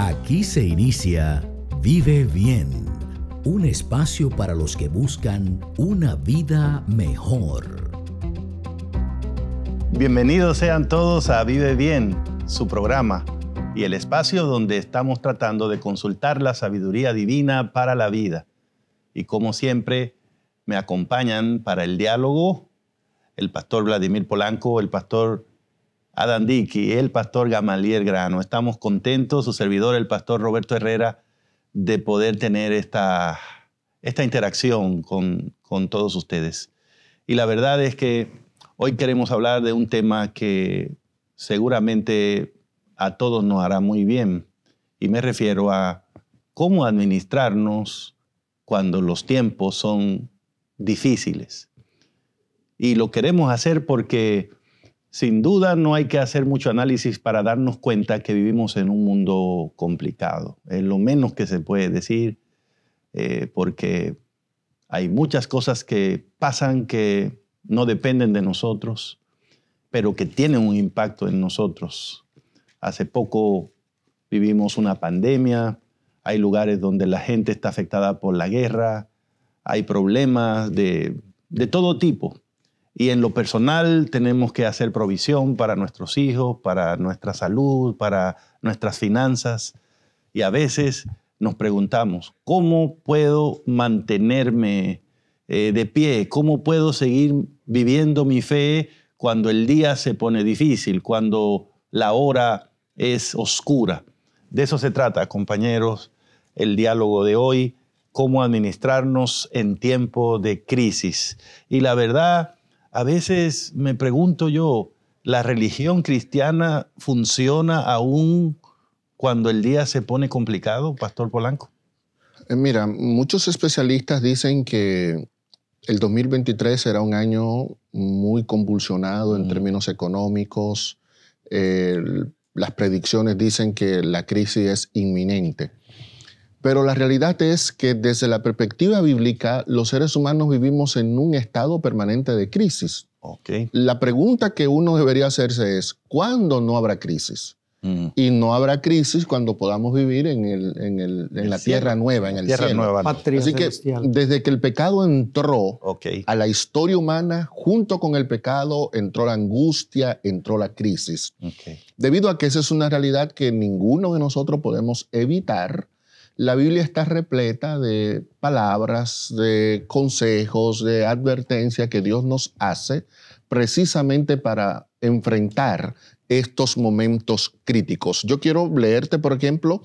Aquí se inicia Vive Bien, un espacio para los que buscan una vida mejor. Bienvenidos sean todos a Vive Bien, su programa y el espacio donde estamos tratando de consultar la sabiduría divina para la vida. Y como siempre, me acompañan para el diálogo el pastor Vladimir Polanco, el pastor Adam Dickey, el pastor Gamaliel Grano. Estamos contentos, su servidor, el pastor Roberto Herrera, de poder tener esta, esta interacción con, con todos ustedes. Y la verdad es que hoy queremos hablar de un tema que seguramente a todos nos hará muy bien. Y me refiero a cómo administrarnos cuando los tiempos son difíciles. Y lo queremos hacer porque sin duda no hay que hacer mucho análisis para darnos cuenta que vivimos en un mundo complicado. Es lo menos que se puede decir eh, porque hay muchas cosas que pasan que no dependen de nosotros, pero que tienen un impacto en nosotros. Hace poco vivimos una pandemia, hay lugares donde la gente está afectada por la guerra, hay problemas de, de todo tipo. Y en lo personal tenemos que hacer provisión para nuestros hijos, para nuestra salud, para nuestras finanzas. Y a veces nos preguntamos, ¿cómo puedo mantenerme eh, de pie? ¿Cómo puedo seguir viviendo mi fe cuando el día se pone difícil, cuando la hora es oscura? De eso se trata, compañeros, el diálogo de hoy, cómo administrarnos en tiempo de crisis. Y la verdad a veces me pregunto yo, ¿la religión cristiana funciona aún cuando el día se pone complicado, Pastor Polanco? Eh, mira, muchos especialistas dicen que el 2023 será un año muy convulsionado en términos económicos. las predicciones dicen que la crisis es inminente. Pero la realidad es que desde la perspectiva bíblica, los seres humanos vivimos en un estado permanente de crisis. Okay. La pregunta que uno debería hacerse es, ¿cuándo no habrá crisis? Mm. Y no habrá crisis cuando podamos vivir en, la tierra nueva, en el tierra cielo. Nueva. Así que desde que el pecado entró a la historia humana, junto con el pecado entró la angustia, entró la crisis. Debido a que esa es una realidad que ninguno de nosotros podemos evitar, la Biblia está repleta de palabras, de consejos, de advertencia que Dios nos hace precisamente para enfrentar estos momentos críticos. Yo quiero leerte, por ejemplo,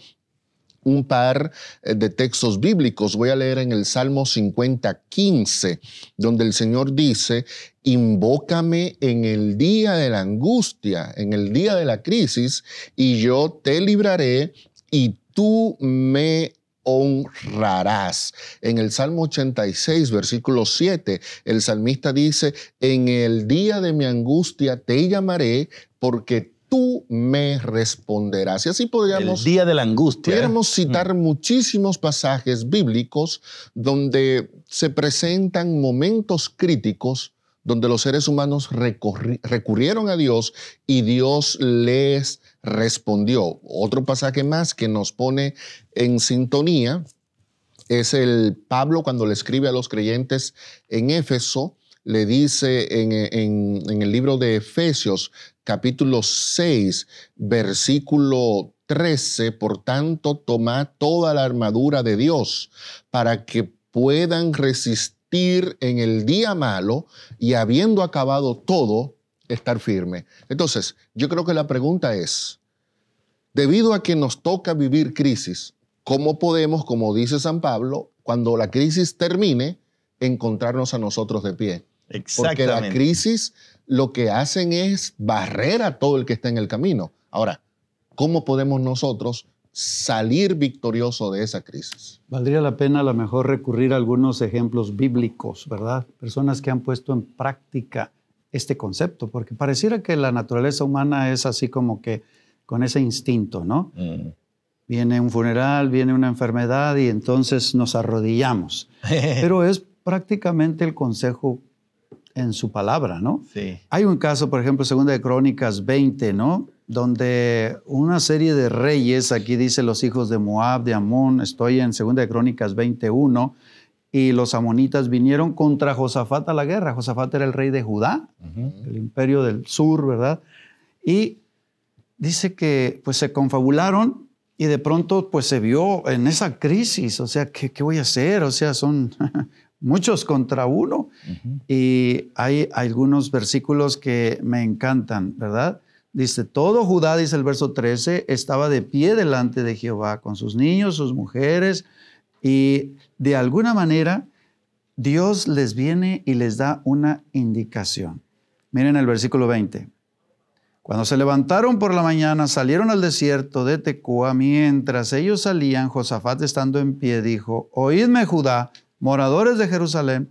un par eh, de textos bíblicos. Voy a leer en el Salmo 50, 15, donde el Señor dice, invócame en el día de la angustia, en el día de la crisis, y yo te libraré y tú me honrarás. En el Salmo 86, versículo 7, el salmista dice, en el día de mi angustia te llamaré porque tú me responderás. Y así podríamos... El día de la angustia. ¿eh? Podríamos citar muchísimos pasajes bíblicos donde se presentan momentos críticos donde los seres humanos recurrieron a Dios y Dios les respondió. Otro pasaje más que nos pone en sintonía es el Pablo cuando le escribe a los creyentes en Éfeso, le dice en, el libro de Efesios capítulo 6, versículo 13, por tanto, tomad toda la armadura de Dios para que puedan resistir en el día malo y habiendo acabado todo, estar firme. Entonces, yo creo que la pregunta es, debido a que nos toca vivir crisis, ¿cómo podemos, como dice San Pablo, cuando la crisis termine, encontrarnos a nosotros de pie? Porque la crisis lo que hacen es barrer a todo el que está en el camino. Ahora, ¿cómo podemos nosotros salir victorioso de esa crisis. Valdría la pena a lo mejor recurrir a algunos ejemplos bíblicos, ¿verdad? Personas que han puesto en práctica este concepto, porque pareciera que la naturaleza humana es así como que con ese instinto, ¿no? Mm. Viene un funeral, viene una enfermedad y entonces nos arrodillamos. Pero es prácticamente el consejo en su palabra, ¿no? Sí. Hay un caso, por ejemplo, segunda de Crónicas 20, ¿no? Donde una serie de reyes, aquí dice los hijos de Moab, de Amón, estoy en 2 de Crónicas 21, y los amonitas vinieron contra Josafat a la guerra. Josafat era el rey de Judá, el imperio del sur, ¿verdad? Y dice que pues se confabularon y de pronto pues se vio en esa crisis, o sea, ¿qué, qué voy a hacer? O sea, son muchos contra uno. Y hay algunos versículos que me encantan, ¿verdad? Dice, todo Judá, dice el verso 13, estaba de pie delante de Jehová con sus niños, sus mujeres, y de alguna manera Dios les viene y les da una indicación. Miren el versículo 20. Cuando se levantaron por la mañana, salieron al desierto de Tecoa. Mientras ellos salían, Josafat estando en pie dijo, Oídme Judá, moradores de Jerusalén,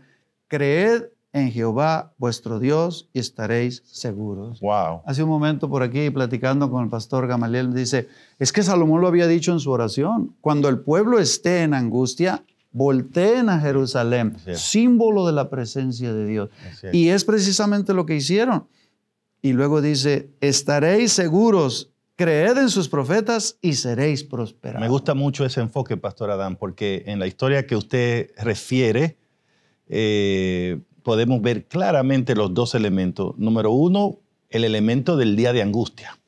creed en Jehová vuestro Dios y estaréis seguros. Wow. Hace un momento por aquí platicando con el pastor Gamaliel dice, es que Salomón lo había dicho en su oración, cuando el pueblo esté en angustia, volteen a Jerusalén, símbolo de la presencia de Dios. y es precisamente lo que hicieron. Y luego dice, estaréis seguros, creed en sus profetas y seréis prosperados. Me gusta mucho ese enfoque, Pastor Adán, porque en la historia que usted refiere, eh, podemos ver claramente los dos elementos. Número uno, el elemento del día de angustia.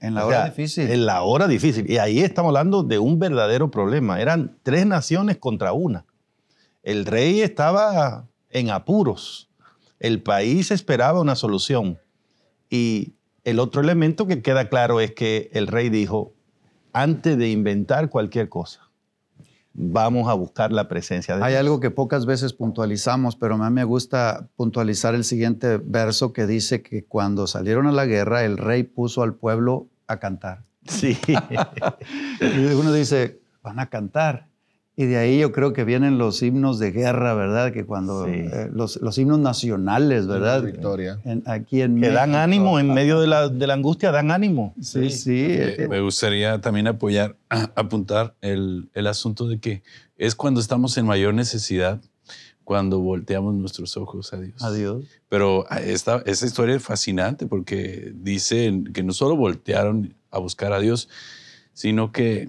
En la hora difícil. En la hora difícil. Y ahí estamos hablando de un verdadero problema. Eran tres naciones contra una. El rey estaba en apuros. El país esperaba una solución. Y el otro elemento que queda claro es que el rey dijo, antes de inventar cualquier cosa, vamos a buscar la presencia de Hay algo que pocas veces puntualizamos, pero a mí me gusta puntualizar el siguiente verso que dice que cuando salieron a la guerra, el rey puso al pueblo a cantar. Sí. y uno dice, van a cantar. Y de ahí yo creo que vienen los himnos de guerra, ¿verdad? Que cuando eh, los, los, himnos nacionales, ¿verdad? Victoria. aquí en Que dan ánimo en medio de la, de la, angustia, dan ánimo. Sí, sí. Eh, me gustaría también apoyar, apuntar el, el asunto de que es cuando estamos en mayor necesidad, cuando volteamos nuestros ojos a Dios. A Dios. Pero ah, esta, esta historia es fascinante porque dice que no solo voltearon a buscar a Dios, sino que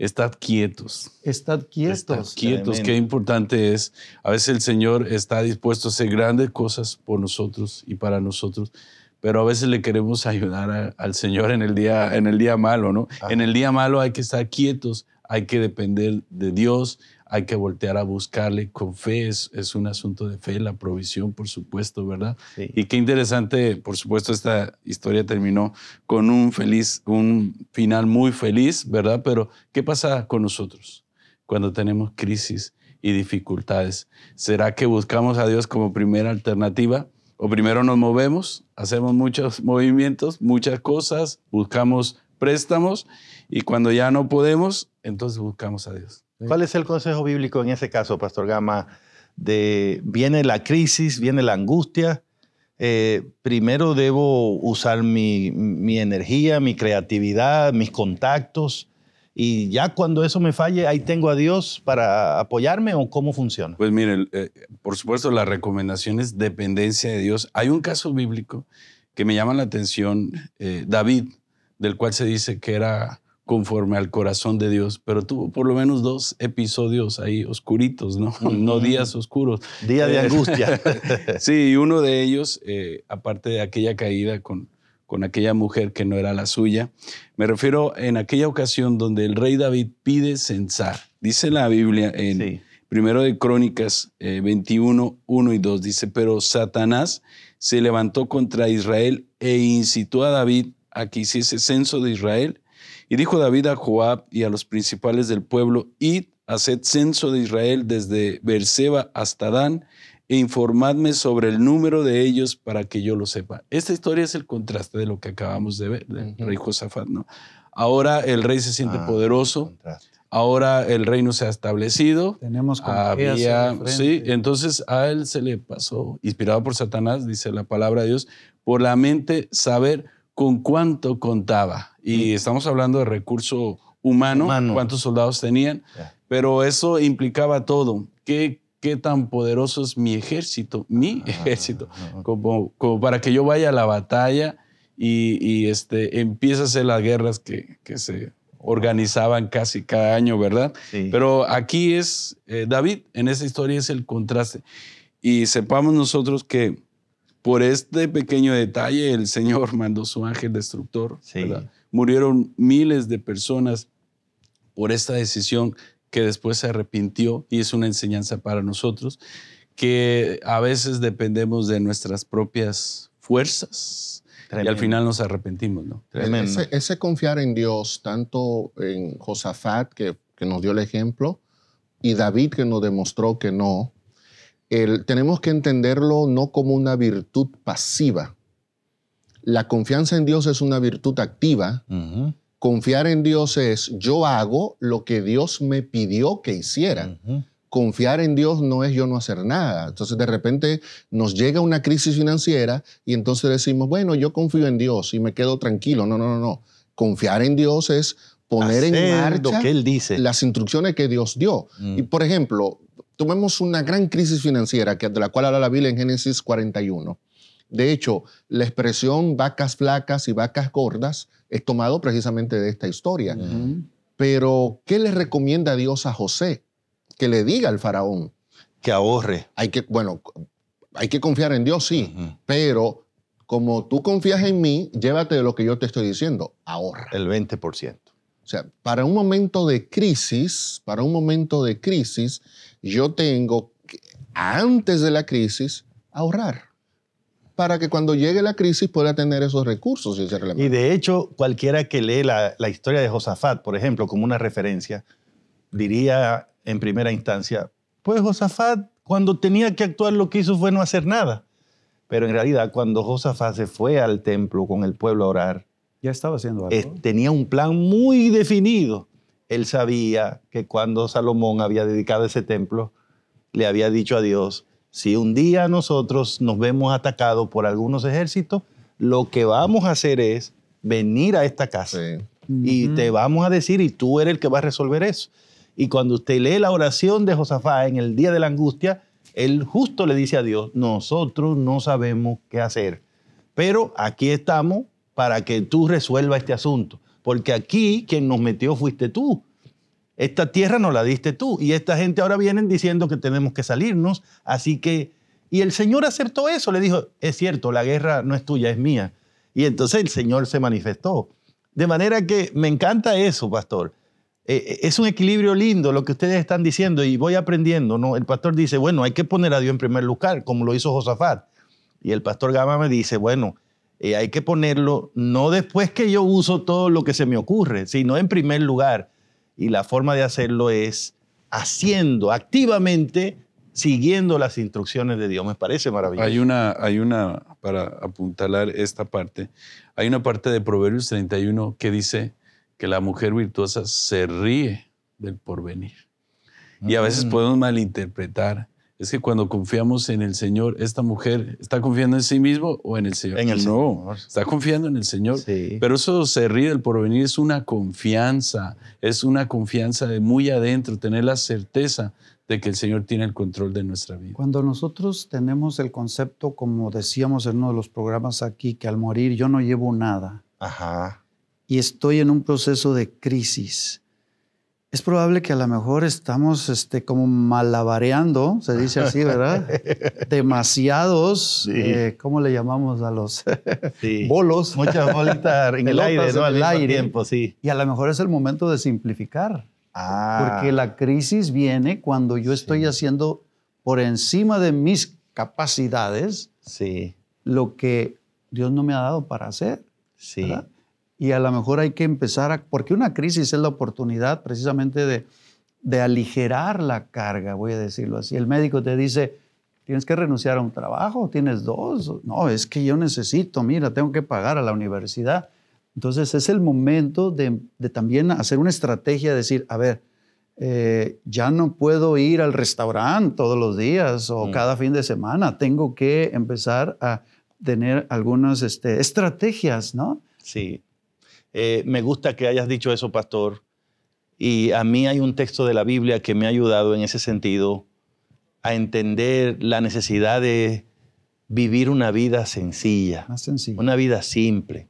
Estad quietos. Estad quietos. Estad quietos. Qué importante es. A veces el Señor está dispuesto a hacer grandes cosas por nosotros y para nosotros, pero a veces le queremos ayudar al Señor en el día, en el día malo, ¿no? En el día malo hay que estar quietos, hay que depender de Dios, hay que voltear a buscarle con fe, es, es un asunto de fe, la provisión, por supuesto, ¿verdad? Y qué interesante, por supuesto, esta historia terminó con un feliz, un final muy feliz, ¿verdad? Pero, ¿qué pasa con nosotros cuando tenemos crisis y dificultades? ¿Será que buscamos a Dios como primera alternativa? O primero nos movemos, hacemos muchos movimientos, muchas cosas, buscamos préstamos y cuando ya no podemos, entonces buscamos a Dios. ¿Cuál es el consejo bíblico en ese caso, Pastor Gama? De, viene la crisis, viene la angustia. Eh, primero debo usar mi, mi, energía, mi creatividad, mis contactos. Y ya cuando eso me falle, ahí tengo a Dios para apoyarme o cómo funciona. Pues miren, eh, por supuesto la recomendación es dependencia de Dios. Hay un caso bíblico que me llama la atención, eh, David, del cual se dice que era conforme al corazón de Dios, pero tuvo por lo menos dos episodios ahí oscuritos, ¿no? No días oscuros. Día de angustia. sí, y uno de ellos, eh, aparte de aquella caída con, con aquella mujer que no era la suya, me refiero en aquella ocasión donde el rey David pide censar. Dice la Biblia en Primero de Crónicas 21, eh, 1 y 2, dice, pero Satanás se levantó contra Israel e incitó a David a que hiciese censo de Israel y dijo David a Joab y a los principales del pueblo, id, haced censo de Israel desde Berseba hasta Dan, e informadme sobre el número de ellos para que yo lo sepa. Esta historia es el contraste de lo que acabamos de ver del rey Josafat, ¿no? Ahora el rey se siente ah, poderoso. Ahora el reino se ha establecido. Tenemos había, sí, entonces a él se le pasó, inspirado por Satanás, dice la palabra de Dios, por la mente saber con cuánto contaba. Y estamos hablando de recurso humano, cuántos soldados tenían, pero eso implicaba todo. ¿Qué, qué tan poderoso es mi ejército, mi ejército, como, como para que yo vaya a la batalla y, y, este, empieza a hacer las guerras que, que se organizaban casi cada año, ¿verdad? Sí. Pero aquí es, eh, David, en esa historia es el contraste. Y sepamos nosotros que por este pequeño detalle el Señor mandó su ángel destructor. Sí. ¿verdad? Murieron miles de personas por esta decisión que después se arrepintió y es una enseñanza para nosotros, que a veces dependemos de nuestras propias fuerzas y Tremendo. al final nos arrepentimos, ¿no? Ese, ese confiar en Dios, tanto en Josafat, que, que nos dio el ejemplo, y David, que nos demostró que no, el- tenemos que entenderlo no como una virtud pasiva. La confianza en Dios es una virtud activa. Confiar en Dios es yo hago lo que Dios me pidió que hiciera. Confiar en Dios no es yo no hacer nada. Entonces de repente nos llega una crisis financiera y entonces decimos, bueno, yo confío en Dios y me quedo tranquilo. No, no, no, no. Confiar en Dios es poner en marcha lo que él dice. las instrucciones que Dios dio. Mm. Y por ejemplo, tomemos una gran crisis financiera que, de la cual habla la Biblia en Génesis 41. De hecho, la expresión vacas flacas y vacas gordas es tomado precisamente de esta historia. Pero, ¿qué le recomienda Dios a José? Que le diga al faraón. Que ahorre. Hay que, bueno, hay que confiar en Dios, sí, pero como tú confías en mí, llévate de lo que yo te estoy diciendo, ahorra. El 20%. O sea, para un momento de crisis, para un momento de crisis, yo tengo que, antes de la crisis, ahorrar. Para que cuando llegue la crisis pueda tener esos recursos y ese Y de hecho, cualquiera que lee la, la historia de Josafat, por ejemplo, como una referencia, diría en primera instancia, pues Josafat cuando tenía que actuar lo que hizo fue no hacer nada. Pero en realidad cuando Josafat se fue al templo con el pueblo a orar, Ya estaba haciendo algo. es- tenía un plan muy definido. Él sabía que cuando Salomón había dedicado ese templo, le había dicho a Dios, si un día nosotros nos vemos atacados por algunos ejércitos, lo que vamos a hacer es venir a esta casa Sí. y te vamos a decir y tú eres el que va a resolver eso. Y cuando usted lee la oración de Josafat en el día de la angustia, él justo le dice a Dios, nosotros no sabemos qué hacer, pero aquí estamos para que tú resuelvas este asunto, porque aquí quien nos metió fuiste tú. Esta tierra nos la diste tú y esta gente ahora vienen diciendo que tenemos que salirnos, así que y el Señor aceptó eso, le dijo, es cierto, la guerra no es tuya, es mía. Y entonces el Señor se manifestó. De manera que me encanta eso, pastor. Eh, es un equilibrio lindo lo que ustedes están diciendo y voy aprendiendo. ¿no? El pastor dice, bueno, hay que poner a Dios en primer lugar, como lo hizo Josafat. Y el pastor Gama me dice, bueno, eh, hay que ponerlo no después que yo uso todo lo que se me ocurre, sino en primer lugar. Y la forma de hacerlo es haciendo activamente, siguiendo las instrucciones de Dios. Me parece maravilloso. Hay una, hay una, para apuntalar esta parte, hay una parte de Proverbios 31 que dice que la mujer virtuosa se ríe del porvenir. Y a veces Mm. podemos malinterpretar. Es que cuando confiamos en el Señor, esta mujer está confiando en sí mismo o en el Señor. En el no, Señor. está confiando en el Señor. Sí. Pero eso se ríe del porvenir, es una confianza, es una confianza de muy adentro, tener la certeza de que el Señor tiene el control de nuestra vida. Cuando nosotros tenemos el concepto, como decíamos en uno de los programas aquí, que al morir yo no llevo nada Ajá. y estoy en un proceso de crisis, es probable que a lo mejor estamos este, como malabareando, se dice así, ¿verdad? Demasiados, Sí. eh, ¿cómo le llamamos a los Sí. bolos? Muchas bolitas en el aire, ¿no? en el aire. tiempo, sí. Y a lo mejor es el momento de simplificar. Ah. Porque la crisis viene cuando yo estoy Sí. haciendo por encima de mis capacidades Sí, lo que Dios no me ha dado para hacer. sí. ¿verdad? Y a lo mejor hay que empezar a... Porque una crisis es la oportunidad precisamente de, de aligerar la carga, voy a decirlo así. El médico te dice, tienes que renunciar a un trabajo, tienes dos. No, es que yo necesito, mira, tengo que pagar a la universidad. Entonces es el momento de, de también hacer una estrategia, decir, a ver, eh, ya no puedo ir al restaurante todos los días o Mm. cada fin de semana, tengo que empezar a tener algunas este, estrategias, ¿no? Sí. Eh, me gusta que hayas dicho eso, pastor. Y a mí hay un texto de la Biblia que me ha ayudado en ese sentido a entender la necesidad de vivir una vida sencilla, Más sencillo. una vida simple.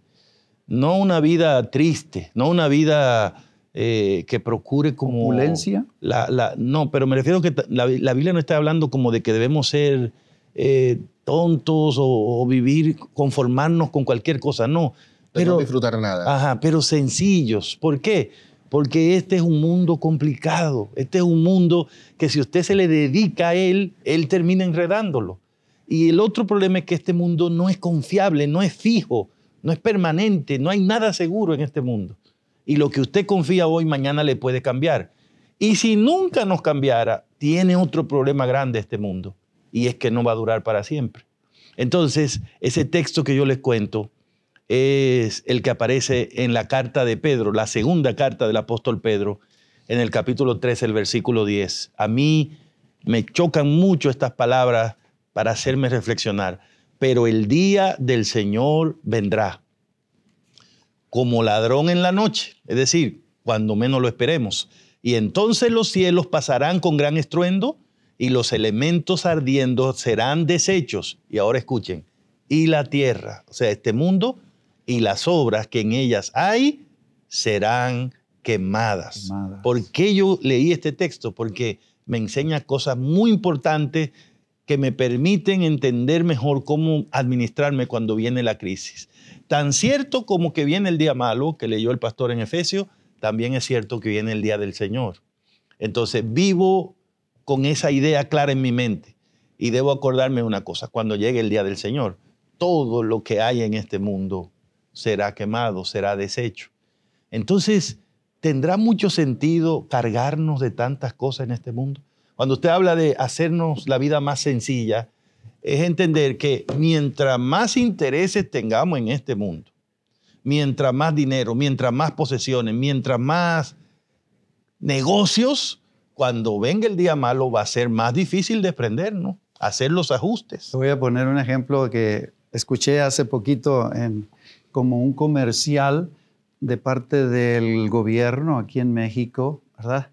no una vida triste, no una vida eh, que procure como... ¿Opulencia? La, la- no, pero me refiero que la, la Biblia no está hablando como de que debemos ser eh, tontos o, o vivir, conformarnos con cualquier cosa, no. Pero, no disfrutar nada. Ajá, pero sencillos. ¿Por qué? Porque este es un mundo complicado. Este es un mundo que si usted se le dedica a él, él termina enredándolo. Y el otro problema es que este mundo no es confiable, no es fijo, no es permanente, no hay nada seguro en este mundo. Y lo que usted confía hoy, mañana le puede cambiar. Y si nunca nos cambiara, tiene otro problema grande este mundo. Y es que no va a durar para siempre. Entonces, ese texto que yo les cuento es el que aparece en la carta de Pedro, la segunda carta del apóstol Pedro, en el capítulo 13, el versículo 10. A mí me chocan mucho estas palabras para hacerme reflexionar, pero el día del Señor vendrá como ladrón en la noche, es decir, cuando menos lo esperemos. Y entonces los cielos pasarán con gran estruendo y los elementos ardiendo serán deshechos. Y ahora escuchen, y la tierra, o sea, este mundo y las obras que en ellas hay serán quemadas. Quemadas. ¿Por qué yo leí este texto? Porque me enseña cosas muy importantes que me permiten entender mejor cómo administrarme cuando viene la crisis. Tan cierto como que viene el día malo, que leyó el pastor en Efesios, también es cierto que viene el día del Señor. Entonces vivo con esa idea clara en mi mente y debo acordarme de una cosa, cuando llegue el día del Señor, todo lo que hay en este mundo será quemado, será deshecho. Entonces, ¿tendrá mucho sentido cargarnos de tantas cosas en este mundo? Cuando usted habla de hacernos la vida más sencilla, es entender que mientras más intereses tengamos en este mundo, mientras más dinero, mientras más posesiones, mientras más negocios, cuando venga el día malo va a ser más difícil desprendernos, hacer los ajustes. Te voy a poner un ejemplo que escuché hace poquito en como un comercial de parte del gobierno aquí en México, ¿verdad?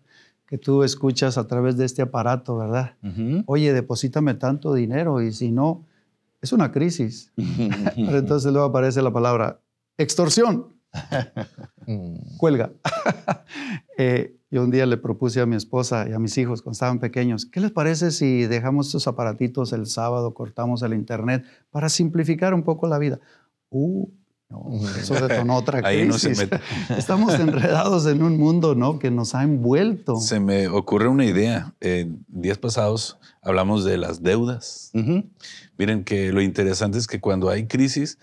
Que tú escuchas a través de este aparato, ¿verdad? Ujú. Oye, deposítame tanto dinero y si no, es una crisis. Pero entonces luego aparece la palabra extorsión, Mm. cuelga. Eh, yo un día le propuse a mi esposa y a mis hijos cuando estaban pequeños, ¿qué les parece si dejamos estos aparatitos el sábado, cortamos el internet para simplificar un poco la vida? Uh, no, eso detonó otra crisis. Ahí no. Estamos enredados en un mundo ¿no? que nos ha envuelto. Se me ocurre una idea. En días pasados hablamos de las deudas. Ujú. Miren que lo interesante es que cuando hay crisis,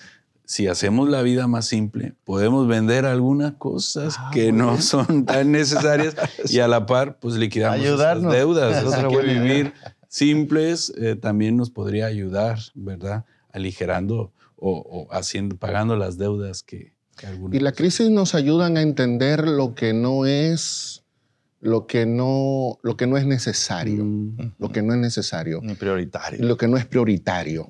si hacemos la vida más simple, podemos vender algunas cosas Ah, que no bueno. son tan necesarias y a la par, pues liquidamos Ayudarnos. las deudas. Es que idea. vivir simples eh, también nos podría ayudar, ¿verdad? Aligerando o, o haciendo, pagando las deudas que, que algunos. Y la crisis nos ayudan a entender lo que no es, lo que no, lo que no es necesario, Mm. lo que no es necesario, Ni prioritario. lo que no es prioritario.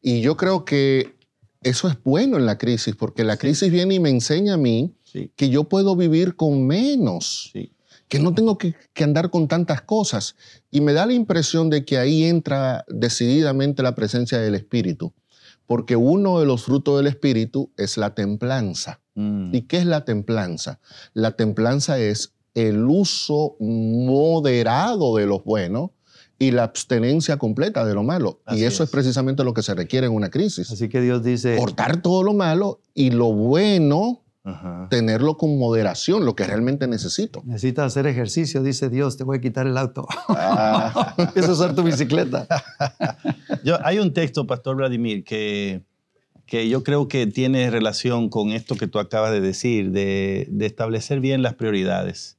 Y yo creo que eso es bueno en la crisis, porque la crisis viene y me enseña a mí Sí, que yo puedo vivir con menos, sí. que no tengo que, que andar con tantas cosas. Y me da la impresión de que ahí entra decididamente la presencia del Espíritu, porque uno de los frutos del Espíritu es la templanza. Mm. ¿Y qué es la templanza? La templanza es el uso moderado de lo bueno y la abstenencia completa de lo malo. Así y eso es. es. precisamente lo que se requiere en una crisis. Así que Dios dice, Cortar todo lo malo y lo bueno, Ajá. tenerlo con moderación, lo que realmente necesito. necesitas hacer ejercicio, dice Dios, te voy a quitar el auto. Ah. Empieza a usar tu bicicleta. Yo- hay un texto, Pastor Vladimir, que, que yo creo que tiene relación con esto que tú acabas de decir, de, de establecer bien las prioridades.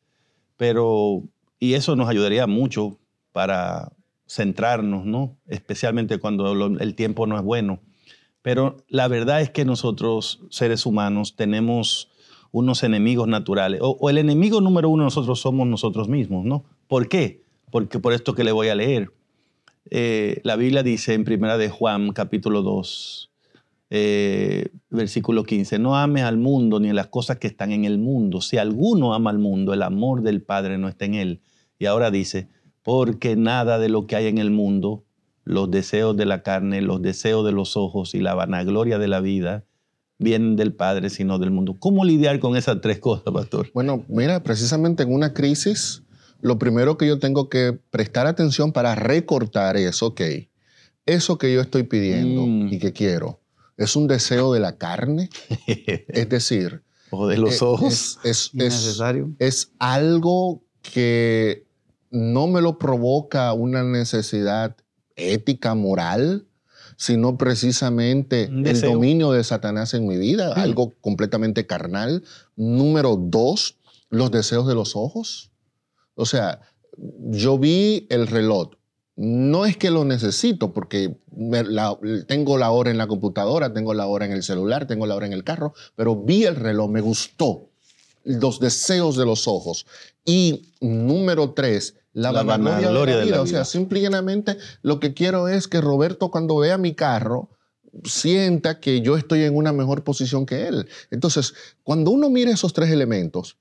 Pero, y eso nos ayudaría mucho para centrarnos, ¿no? Especialmente cuando lo- el tiempo no es bueno. Pero la verdad es que nosotros, seres humanos, tenemos unos enemigos naturales. O, el enemigo número uno nosotros somos nosotros mismos, ¿no? ¿Por qué? Porque por esto que le voy a leer. Eh, la Biblia dice en primera de Juan, capítulo 2, eh, versículo 15, no ames al mundo ni a las cosas que están en el mundo. Si alguno ama al mundo, el amor del Padre no está en él. Y ahora dice, porque nada de lo que hay en el mundo, los deseos de la carne, los deseos de los ojos y la vanagloria de la vida, vienen del Padre, sino del mundo. ¿Cómo lidiar con esas tres cosas, pastor? Bueno, mira, precisamente en una crisis, lo primero que yo tengo que prestar atención para recortar es, ok, eso que yo estoy pidiendo Mm. y que quiero, ¿es un deseo de la carne? es decir, o de los eh, ojos. Es, es- es- Innecesario. es algo que no me lo provoca una necesidad ética, moral, sino precisamente el dominio de Satanás en mi vida, Mm. algo completamente carnal. Número dos, los deseos de los ojos. O sea, yo vi el reloj. No es que lo necesito porque me- la- tengo la hora en la computadora, tengo la hora en el celular, tengo la hora en el carro, pero vi el reloj, me gustó. Los deseos de los ojos. Y número tres, la, La vanagloria, vanagloria de la de la vida. O sea, vida. simplemente lo que quiero es que Roberto cuando vea mi carro sienta que yo estoy en una mejor posición que él. Entonces, cuando uno mira esos tres elementos,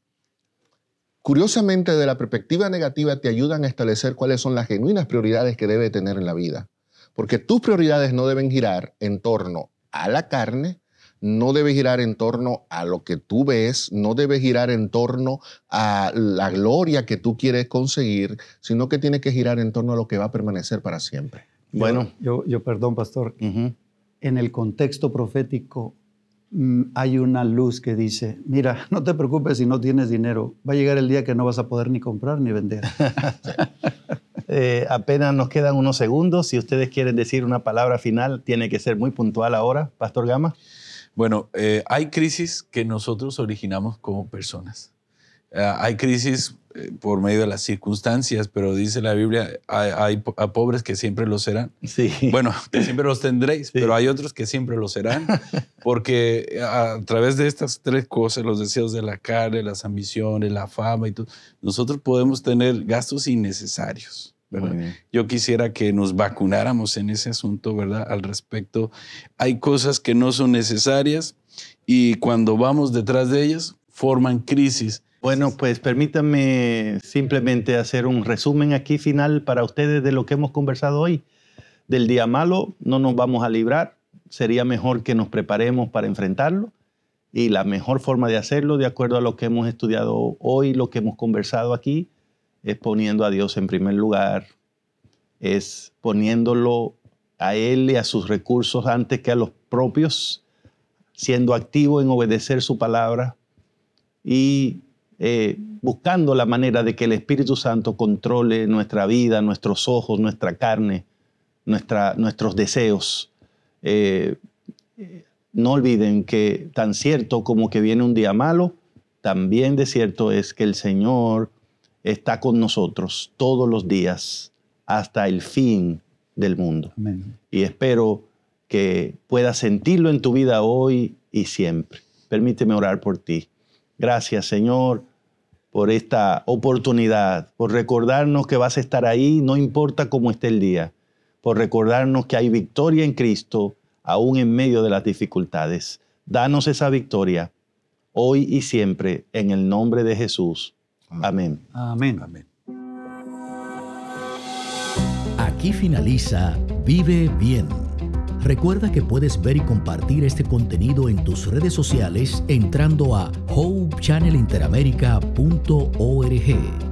curiosamente de la perspectiva negativa te ayudan a establecer cuáles son las genuinas prioridades que debe tener en la vida. Porque tus prioridades no deben girar en torno a la carne, no debe girar en torno a lo que tú ves, no debe girar en torno a la gloria que tú quieres conseguir, sino que tiene que girar en torno a lo que va a permanecer para siempre. Bueno, Yo, yo, perdón, pastor, en el contexto profético mm, hay una luz que dice, mira, no te preocupes si no tienes dinero, va a llegar el día que no vas a poder ni comprar ni vender. Eh, apenas nos quedan unos segundos. Si ustedes quieren decir una palabra final, tiene que ser muy puntual ahora, Pastor Gama. Bueno, eh, hay crisis que nosotros originamos como personas. Eh, hay crisis eh, por medio de las circunstancias, pero dice la Biblia, hay, a pobres que siempre lo serán. Sí. Bueno, que siempre los tendréis, Sí. pero hay otros que siempre lo serán, porque a través de estas tres cosas, los deseos de la carne, las ambiciones, la fama y todo, nosotros podemos tener gastos innecesarios. Yo quisiera que nos vacunáramos en ese asunto, ¿verdad? Al respecto. Hay cosas que no son necesarias y cuando vamos detrás de ellas, forman crisis. Bueno, pues permítanme simplemente hacer un resumen aquí final para ustedes de lo que hemos conversado hoy. Del día malo no nos vamos a librar, sería mejor que nos preparemos para enfrentarlo y la mejor forma de hacerlo, de acuerdo a lo que hemos estudiado hoy, lo que hemos conversado aquí, es poniendo a Dios en primer lugar, es poniéndolo a Él y a sus recursos antes que a los propios, siendo activo en obedecer su palabra y eh, buscando la manera de que el Espíritu Santo controle nuestra vida, nuestros ojos, nuestra carne, nuestra, nuestros deseos. Eh, no olviden que tan cierto como que viene un día malo, también de cierto es que el Señor está con nosotros todos los días hasta el fin del mundo. Amén. Y espero que puedas sentirlo en tu vida hoy y siempre. Permíteme orar por ti. Gracias, Señor, por esta oportunidad, por recordarnos que vas a estar ahí, no importa cómo esté el día, por recordarnos que hay victoria en Cristo, aún en medio de las dificultades. Danos esa victoria hoy y siempre, en el nombre de Jesús. Amén. Amén. Amén. Aquí finaliza Vive Bien. Recuerda que puedes ver y compartir este contenido en tus redes sociales entrando a hopechannelinteramerica.org.